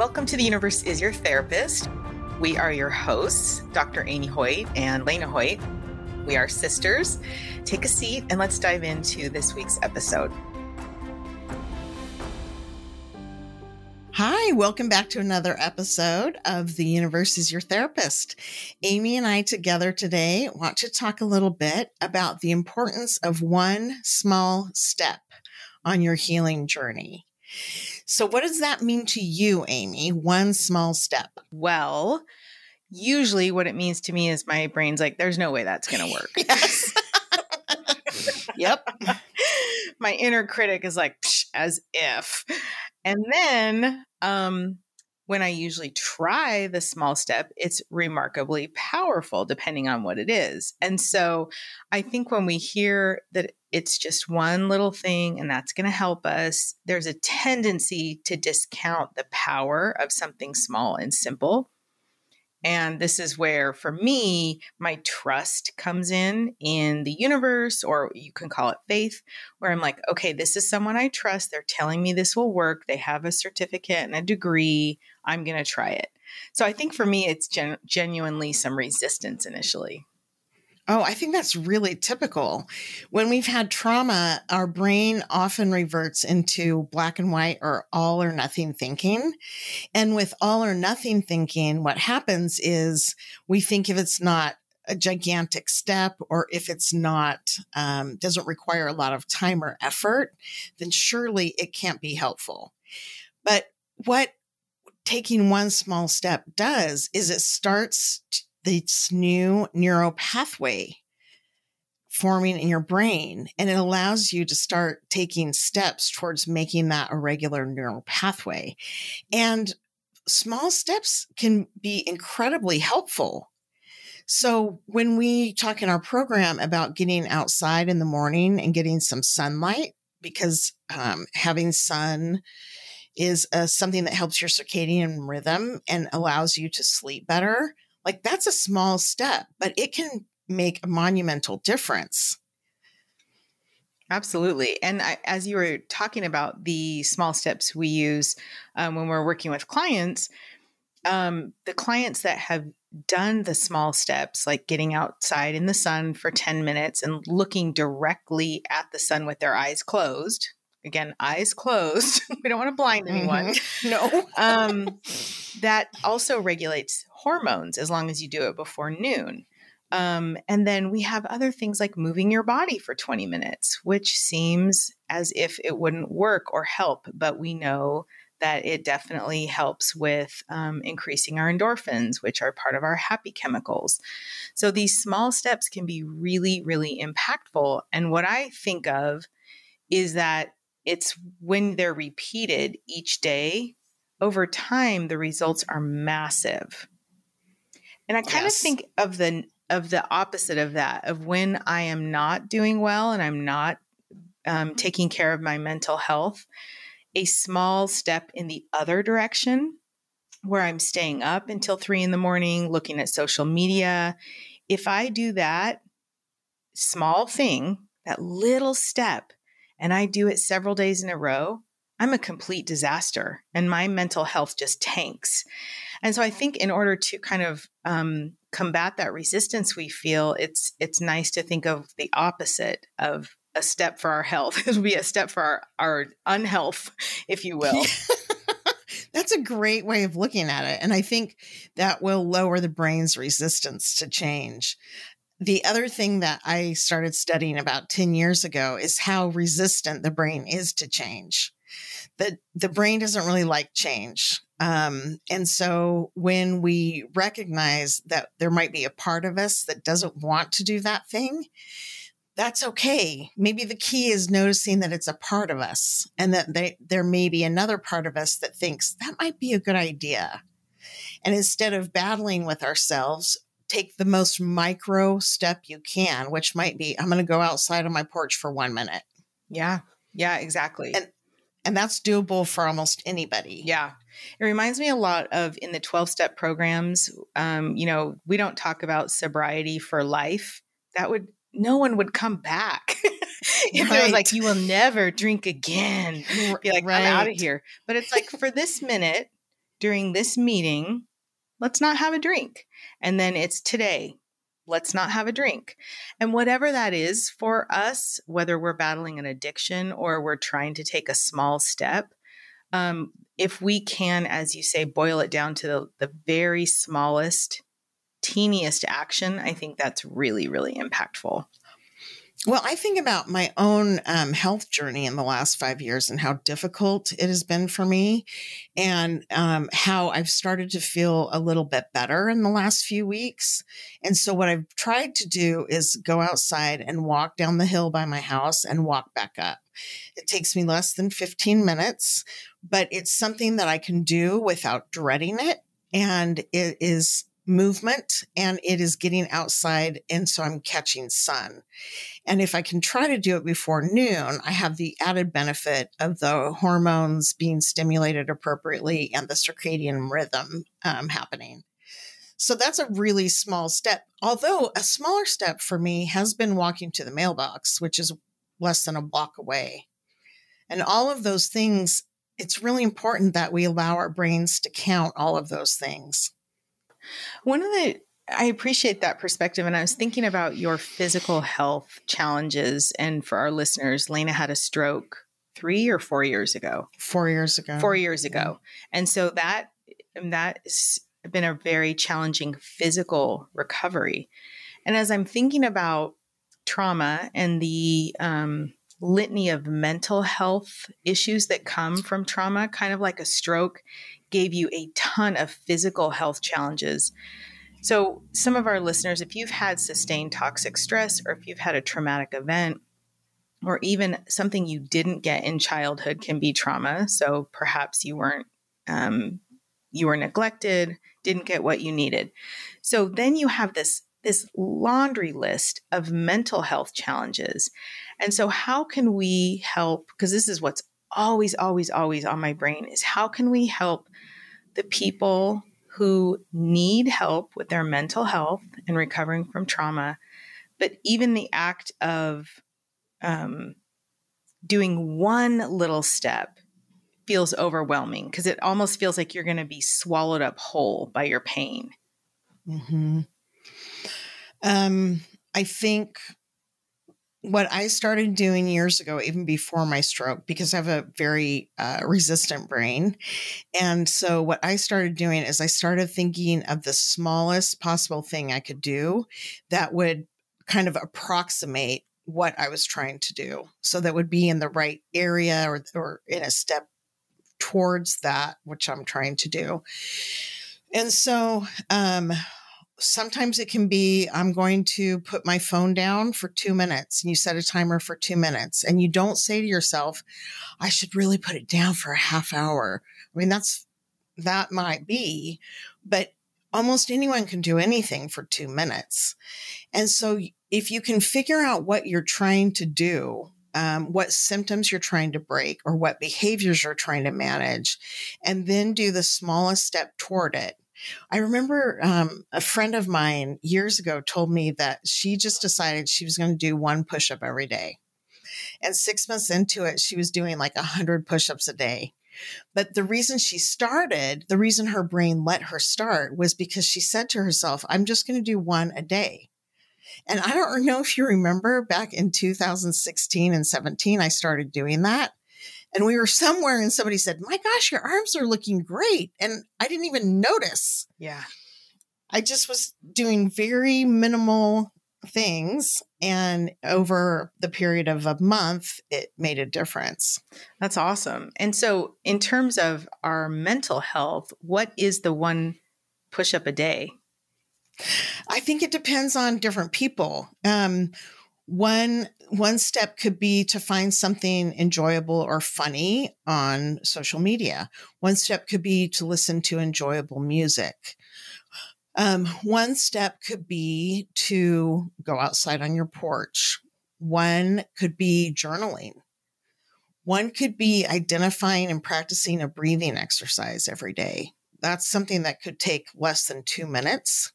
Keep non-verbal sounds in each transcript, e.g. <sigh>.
Welcome to The Universe is Your Therapist. We are your hosts, Dr. Amy Hoyt and Lena Hoyt. We are sisters. Take a seat and let's dive into this week's episode. Hi, welcome back to another episode of The Universe is Your Therapist. Amy and I together today want to talk a little bit about the importance of one small step on your healing journey. So, what does that mean to you, Amy? One small step. Well, usually what it means to me is my brain's like, there's no way that's going <laughs> to work. Yes. <laughs> yep. my inner critic is like, as if. And then, um, when I usually try the small step, it's remarkably powerful depending on what it is. And so I think when we hear that it's just one little thing and that's going to help us, there's a tendency to discount the power of something small and simple. And this is where, for me, my trust comes in in the universe, or you can call it faith, where I'm like, okay, this is someone I trust. They're telling me this will work. They have a certificate and a degree. I'm going to try it. So I think for me, it's gen- genuinely some resistance initially. Oh, I think that's really typical. When we've had trauma, our brain often reverts into black and white or all or nothing thinking. And with all or nothing thinking, what happens is we think if it's not a gigantic step or if it's not um, doesn't require a lot of time or effort then surely it can't be helpful but what taking one small step does is it starts this new neural pathway forming in your brain and it allows you to start taking steps towards making that a regular neural pathway. And small steps can be incredibly helpful. So when we talk in our program about getting outside in the morning and getting some sunlight because um, having sun is uh, something that helps your circadian rhythm and allows you to sleep better like that's a small step, but it can make a monumental difference. Absolutely. And I, as you were talking about the small steps we use um, when we're working with clients, um, the clients that have done the small steps, like getting outside in the sun for 10 minutes and looking directly at the sun with their eyes closed, again, eyes closed, <laughs> we don't want to blind anyone. Mm-hmm. <laughs> No. <laughs> um, that also regulates hormones as long as you do it before noon. Um, and then we have other things like moving your body for 20 minutes, which seems as if it wouldn't work or help, but we know that it definitely helps with um, increasing our endorphins, which are part of our happy chemicals. So these small steps can be really, really impactful. And what I think of is that it's when they're repeated each day, over time, the results are massive. And I kind yes. of think of the of the opposite of that, of when I am not doing well and I'm not um, taking care of my mental health, a small step in the other direction where I'm staying up until three in the morning, looking at social media. If I do that small thing, that little step, and I do it several days in a row, I'm a complete disaster and my mental health just tanks. And so I think in order to kind of um, combat that resistance we feel, it's it's nice to think of the opposite of a step for our health. <laughs> it would be a step for our, our unhealth, if you will. <laughs> That's a great way of looking at it. And I think that will lower the brain's resistance to change. The other thing that I started studying about 10 years ago is how resistant the brain is to change. That the brain doesn't really like change. Um, and so when we recognize that there might be a part of us that doesn't want to do that thing, that's okay. Maybe the key is noticing that it's a part of us and that they, there may be another part of us that thinks that might be a good idea. And instead of battling with ourselves, take the most micro step you can, which might be I'm going to go outside on my porch for one minute. Yeah. Yeah, exactly. And and that's doable for almost anybody. Yeah. It reminds me a lot of in the 12 step programs. Um, you know, we don't talk about sobriety for life. That would, no one would come back. <laughs> if right. it was like, you will never drink again, be like, right. I'm out of here. But it's like, for this minute, during this meeting, let's not have a drink. And then it's today, let's not have a drink. And whatever that is for us, whether we're battling an addiction or we're trying to take a small step, um, if we can, as you say, boil it down to the, the very smallest, teeniest action, I think that's really, really impactful. Well, I think about my own um, health journey in the last five years and how difficult it has been for me, and um, how I've started to feel a little bit better in the last few weeks. And so, what I've tried to do is go outside and walk down the hill by my house and walk back up. It takes me less than 15 minutes, but it's something that I can do without dreading it. And it is movement and it is getting outside. And so I'm catching sun. And if I can try to do it before noon, I have the added benefit of the hormones being stimulated appropriately and the circadian rhythm um, happening. So that's a really small step. Although a smaller step for me has been walking to the mailbox, which is less than a block away. And all of those things, it's really important that we allow our brains to count all of those things. One of the I appreciate that perspective. And I was thinking about your physical health challenges. And for our listeners, Lena had a stroke three or four years ago. Four years ago. Four years ago. And so that that has been a very challenging physical recovery. And as I'm thinking about trauma and the um, litany of mental health issues that come from trauma, kind of like a stroke, gave you a ton of physical health challenges. So, some of our listeners, if you've had sustained toxic stress or if you've had a traumatic event, or even something you didn't get in childhood can be trauma. So perhaps you weren't, um, you were neglected, didn't get what you needed. So then you have this this laundry list of mental health challenges. And so how can we help because this is what's always always always on my brain is how can we help the people who need help with their mental health and recovering from trauma, but even the act of um, doing one little step feels overwhelming because it almost feels like you're going to be swallowed up whole by your pain. Mm-hmm. Um, I think what I started doing years ago, even before my stroke, because I have a very uh, resistant brain. And so, what I started doing is I started thinking of the smallest possible thing I could do that would kind of approximate what I was trying to do. So, that would be in the right area or, or in a step towards that, which I'm trying to do. And so, um, sometimes it can be I'm going to put my phone down for two minutes and you set a timer for two minutes and you don't say to yourself, I should really put it down for a half hour. I mean, that's that might be, but almost anyone can do anything for two minutes. And so if you can figure out what you're trying to do, um, what symptoms you're trying to break or what behaviors you're trying to manage, and then do the smallest step toward it I remember um, a friend of mine years ago told me that she just decided she was going to do one push up every day. And six months into it, she was doing like 100 push ups a day. But the reason she started, the reason her brain let her start was because she said to herself, I'm just going to do one a day. And I don't know if you remember back in 2016 and 17, I started doing that and we were somewhere and somebody said, My gosh, your arms are looking great. And I didn't even notice. Yeah. I just was doing very minimal things. And over the period of a month, it made a difference. That's awesome. And so, in terms of our mental health, what is the one push up a day? I think it depends on different people. Um, one one step could be to find something enjoyable or funny on social media. One step could be to listen to enjoyable music. Um, one step could be to go outside on your porch. One could be journaling. One could be identifying and practicing a breathing exercise every day. That's something that could take less than two minutes.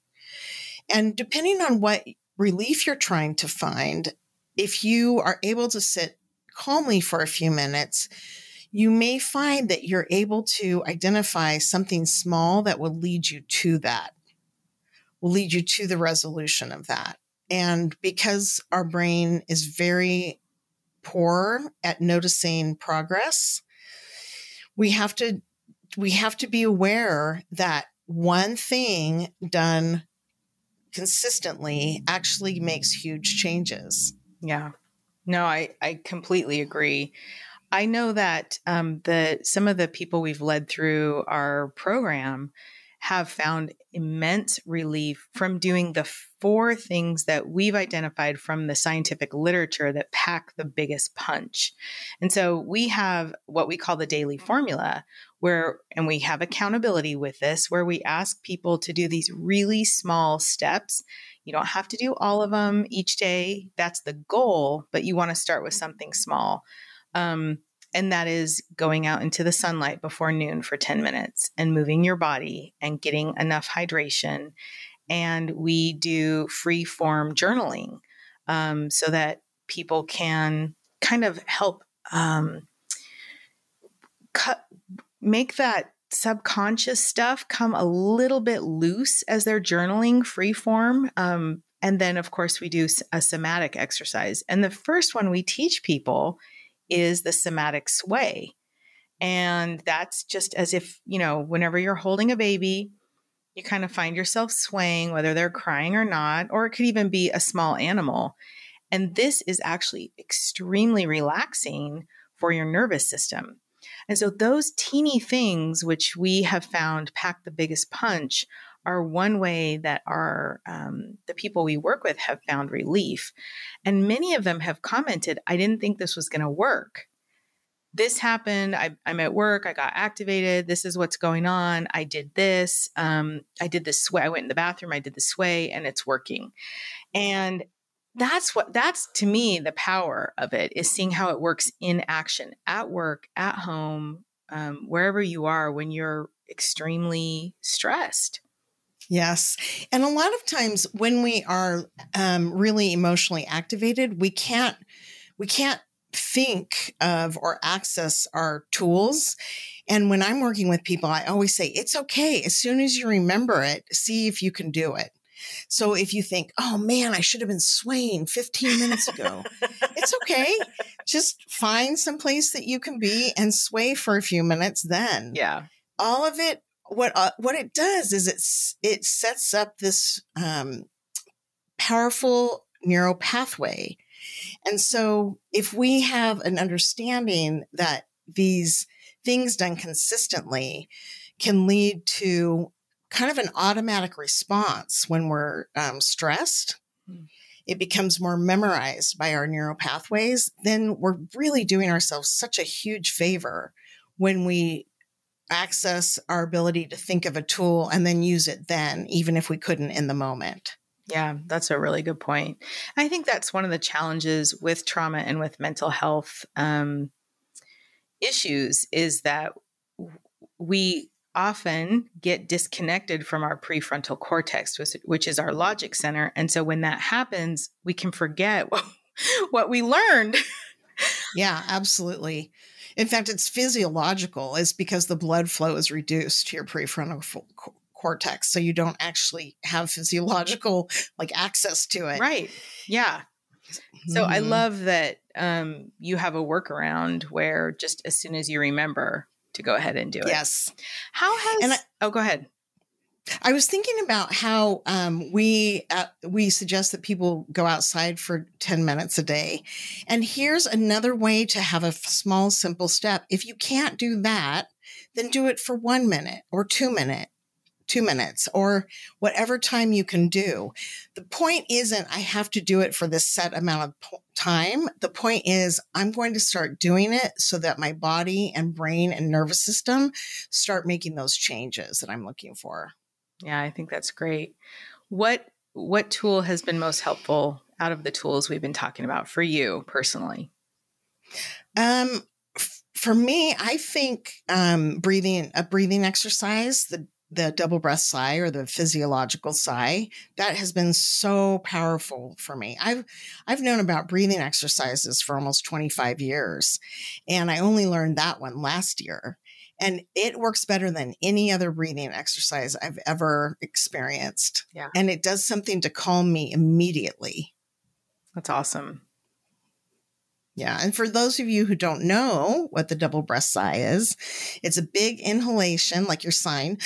And depending on what relief you're trying to find, if you are able to sit calmly for a few minutes, you may find that you're able to identify something small that will lead you to that, will lead you to the resolution of that. And because our brain is very poor at noticing progress, we have to we have to be aware that one thing done consistently actually makes huge changes. Yeah. No, I, I completely agree. I know that um, the some of the people we've led through our program have found immense relief from doing the four things that we've identified from the scientific literature that pack the biggest punch. And so we have what we call the daily formula, where, and we have accountability with this, where we ask people to do these really small steps. You don't have to do all of them each day. That's the goal, but you want to start with something small. Um, and that is going out into the sunlight before noon for 10 minutes and moving your body and getting enough hydration. And we do free form journaling um, so that people can kind of help um, cut, make that subconscious stuff come a little bit loose as they're journaling free form. Um, and then, of course, we do a somatic exercise. And the first one we teach people is the somatic sway. And that's just as if, you know, whenever you're holding a baby, you kind of find yourself swaying, whether they're crying or not, or it could even be a small animal. And this is actually extremely relaxing for your nervous system. And so, those teeny things, which we have found pack the biggest punch, are one way that our um, the people we work with have found relief. And many of them have commented i didn't think this was going to work. This happened. I, am at work. I got activated. This is what's going on. I did this. Um, i did this sway i went in the bathroom. I did the sway and it's working. And that's what that's to me the power of it is seeing how it works in action at work at home um, wherever you are when you're extremely stressed Yes. And a lot of times when we are um, really emotionally activated, we can't, we can't think of or access our tools. And when I'm working with people, I always say, it's okay. As soon as you remember it, see if you can do it. So if you think, oh man, I should have been swaying 15 minutes ago, it's okay. Just find some place that you can be and sway for a few minutes then. Yeah. All of it what uh, what it does is it's it sets up this um, powerful neural pathway, and so if we have an understanding that these things done consistently can lead to kind of an automatic response when we're um, stressed. Mm. It becomes more memorized by our neural pathways, then we're really doing ourselves such a huge favor when we access our ability to think of a tool and then use it then, even if we couldn't in the moment. Yeah, that's a really good point. I think that's one of the challenges with trauma and with mental health um, issues is that we often get disconnected from our prefrontal cortex, which, which is our logic center. And so when that happens, we can forget <laughs> what, what we learned. yeah, absolutely. In fact, it's physiological, is because the blood flow is reduced to your prefrontal cortex, so you don't actually have physiological like access to it. Right. Yeah. So mm-hmm. I love that um, you have a workaround where just as soon as you remember to go ahead and do it. Yes. How has? I, oh, go ahead. I was thinking about how um, we uh, we suggest that people go outside for ten minutes a day, and here's another way to have a small, simple step. If you can't do that, then do it for one minute or two minute, two minutes, or whatever time you can do. The point isn't I have to do it for this set amount of time. The point is I'm going to start doing it so that my body and brain and nervous system start making those changes that I'm looking for. Yeah, I think that's great. What what tool has been most helpful out of the tools we've been talking about for you personally? Um for me, I think um breathing a breathing exercise, the the double breath sigh or the physiological sigh that has been so powerful for me i've i've known about breathing exercises for almost 25 years and i only learned that one last year and it works better than any other breathing exercise i've ever experienced Yeah. and it does something to calm me immediately That's awesome. Yeah. And for those of you who don't know what the double breath sigh is, it's a big inhalation, like you're sighing,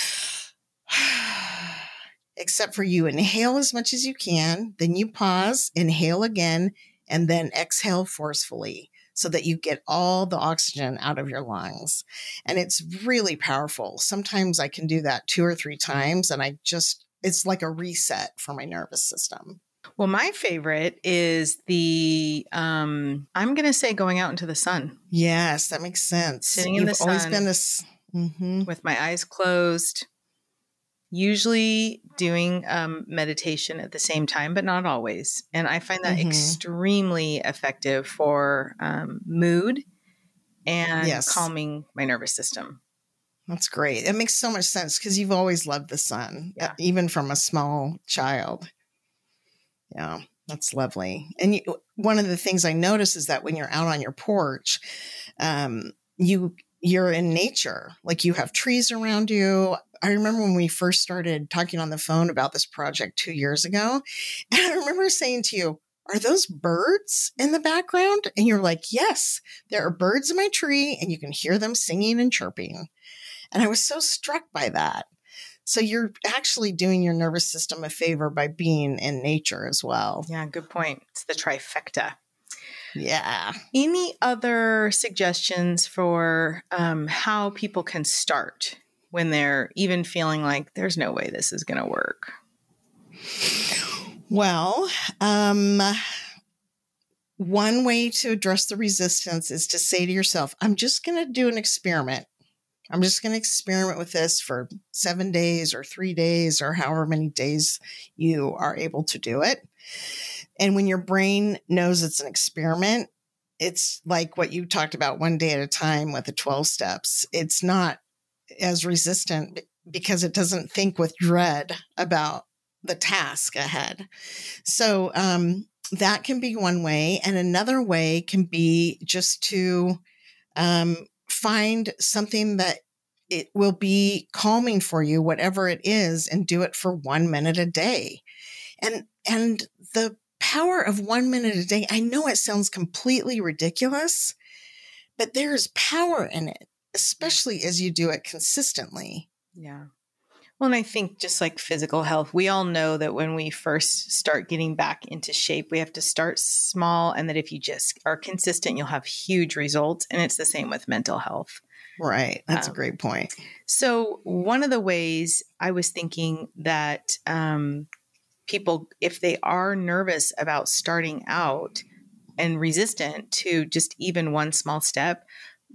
except for you inhale as much as you can, then you pause, inhale again, and then exhale forcefully so that you get all the oxygen out of your lungs. And it's really powerful. Sometimes I can do that two or three times, and I just, it's like a reset for my nervous system. Well, my favorite is the um I'm going to say going out into the sun Yes, that makes sense. Sitting in You've the always sun. been this. mhm. with my eyes closed. Usually doing um, meditation at the same time, but not always. And I find that Mhm. extremely effective for um, mood and Yes. calming my nervous system. That's great. It makes so much sense because you've always loved the sun, Yeah. even from a small child. Yeah, that's lovely. And you, one of the things I notice is that when you're out on your porch, um, you you're in nature. Like you have trees around you. I remember when we first started talking on the phone about this project two years ago, <laughs> and I remember saying to you, "Are those birds in the background?" And you're like, "Yes, there are birds in my tree, and you can hear them singing and chirping." And I was so struck by that. So you're actually doing your nervous system a favor by being in nature as well. Yeah, good point. It's the trifecta. Yeah. Any other suggestions for um, how people can start when they're even feeling like there's no way this is going to work? Well, um, one way to address the resistance is to say to yourself, I'm just going to do an experiment. I'm just going to experiment with this for seven days or three days or however many days you are able to do it. And when your brain knows it's an experiment, it's like what you talked about one day at a time with the 12 steps. It's not as resistant because it doesn't think with dread about the task ahead. So um, that can be one way. And another way can be just to um, find something that it will be calming for you, whatever it is, and do it for one minute a day. And and the power of one minute a day, I know it sounds completely ridiculous, but there is power in it, especially as you do it consistently. Yeah. Well, and I think just like physical health, we all know that when we first start getting back into shape, we have to start small. And that if you just are consistent, you'll have huge results. And it's the same with mental health. Right. That's Um, a great point. So, one of the ways I was thinking that um, people, if they are nervous about starting out and resistant to just even one small step,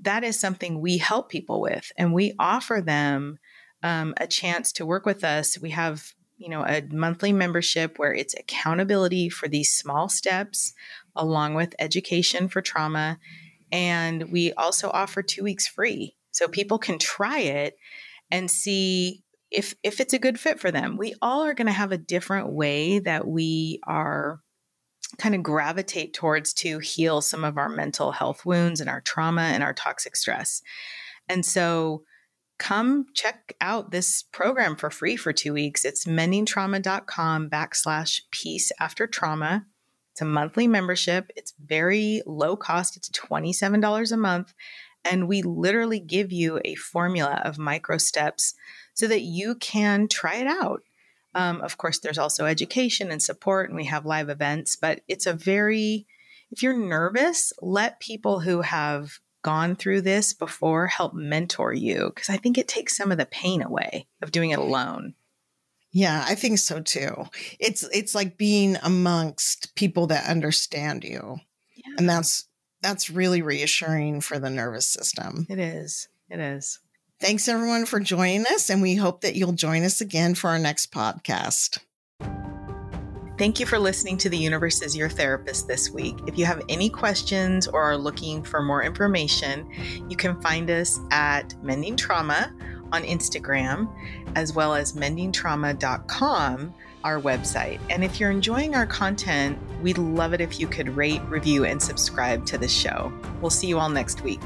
that is something we help people with. And we offer them um, a chance to work with us. We have, you know, a monthly membership where it's accountability for these small steps, along with education for trauma. And we also offer two weeks free. So people can try it and see if if it's a good fit for them. We all are going to have a different way that we are kind of gravitate towards to heal some of our mental health wounds and our trauma and our toxic stress. And so come check out this program for free for two weeks. It's mendingtrauma.com backslash peace after trauma. It's a monthly membership. It's very low cost. It's $27 a month. And we literally give you a formula of micro steps so that you can try it out. Um, of course, there's also education and support, and we have live events, but it's a very, if you're nervous, let people who have gone through this before help mentor you because I think it takes some of the pain away of doing it alone. Yeah, I think so too. It's it's like being amongst people that understand you. Yeah. And that's that's really reassuring for the nervous system. It is. It is. Thanks everyone for joining us and we hope that you'll join us again for our next podcast. Thank you for listening to The Universe is Your Therapist this week. If you have any questions or are looking for more information, you can find us at Mending Trauma on Instagram, as well as mendingtrauma.com, our website. And if you're enjoying our content, we'd love it if you could rate, review, and subscribe to the show. We'll see you all next week.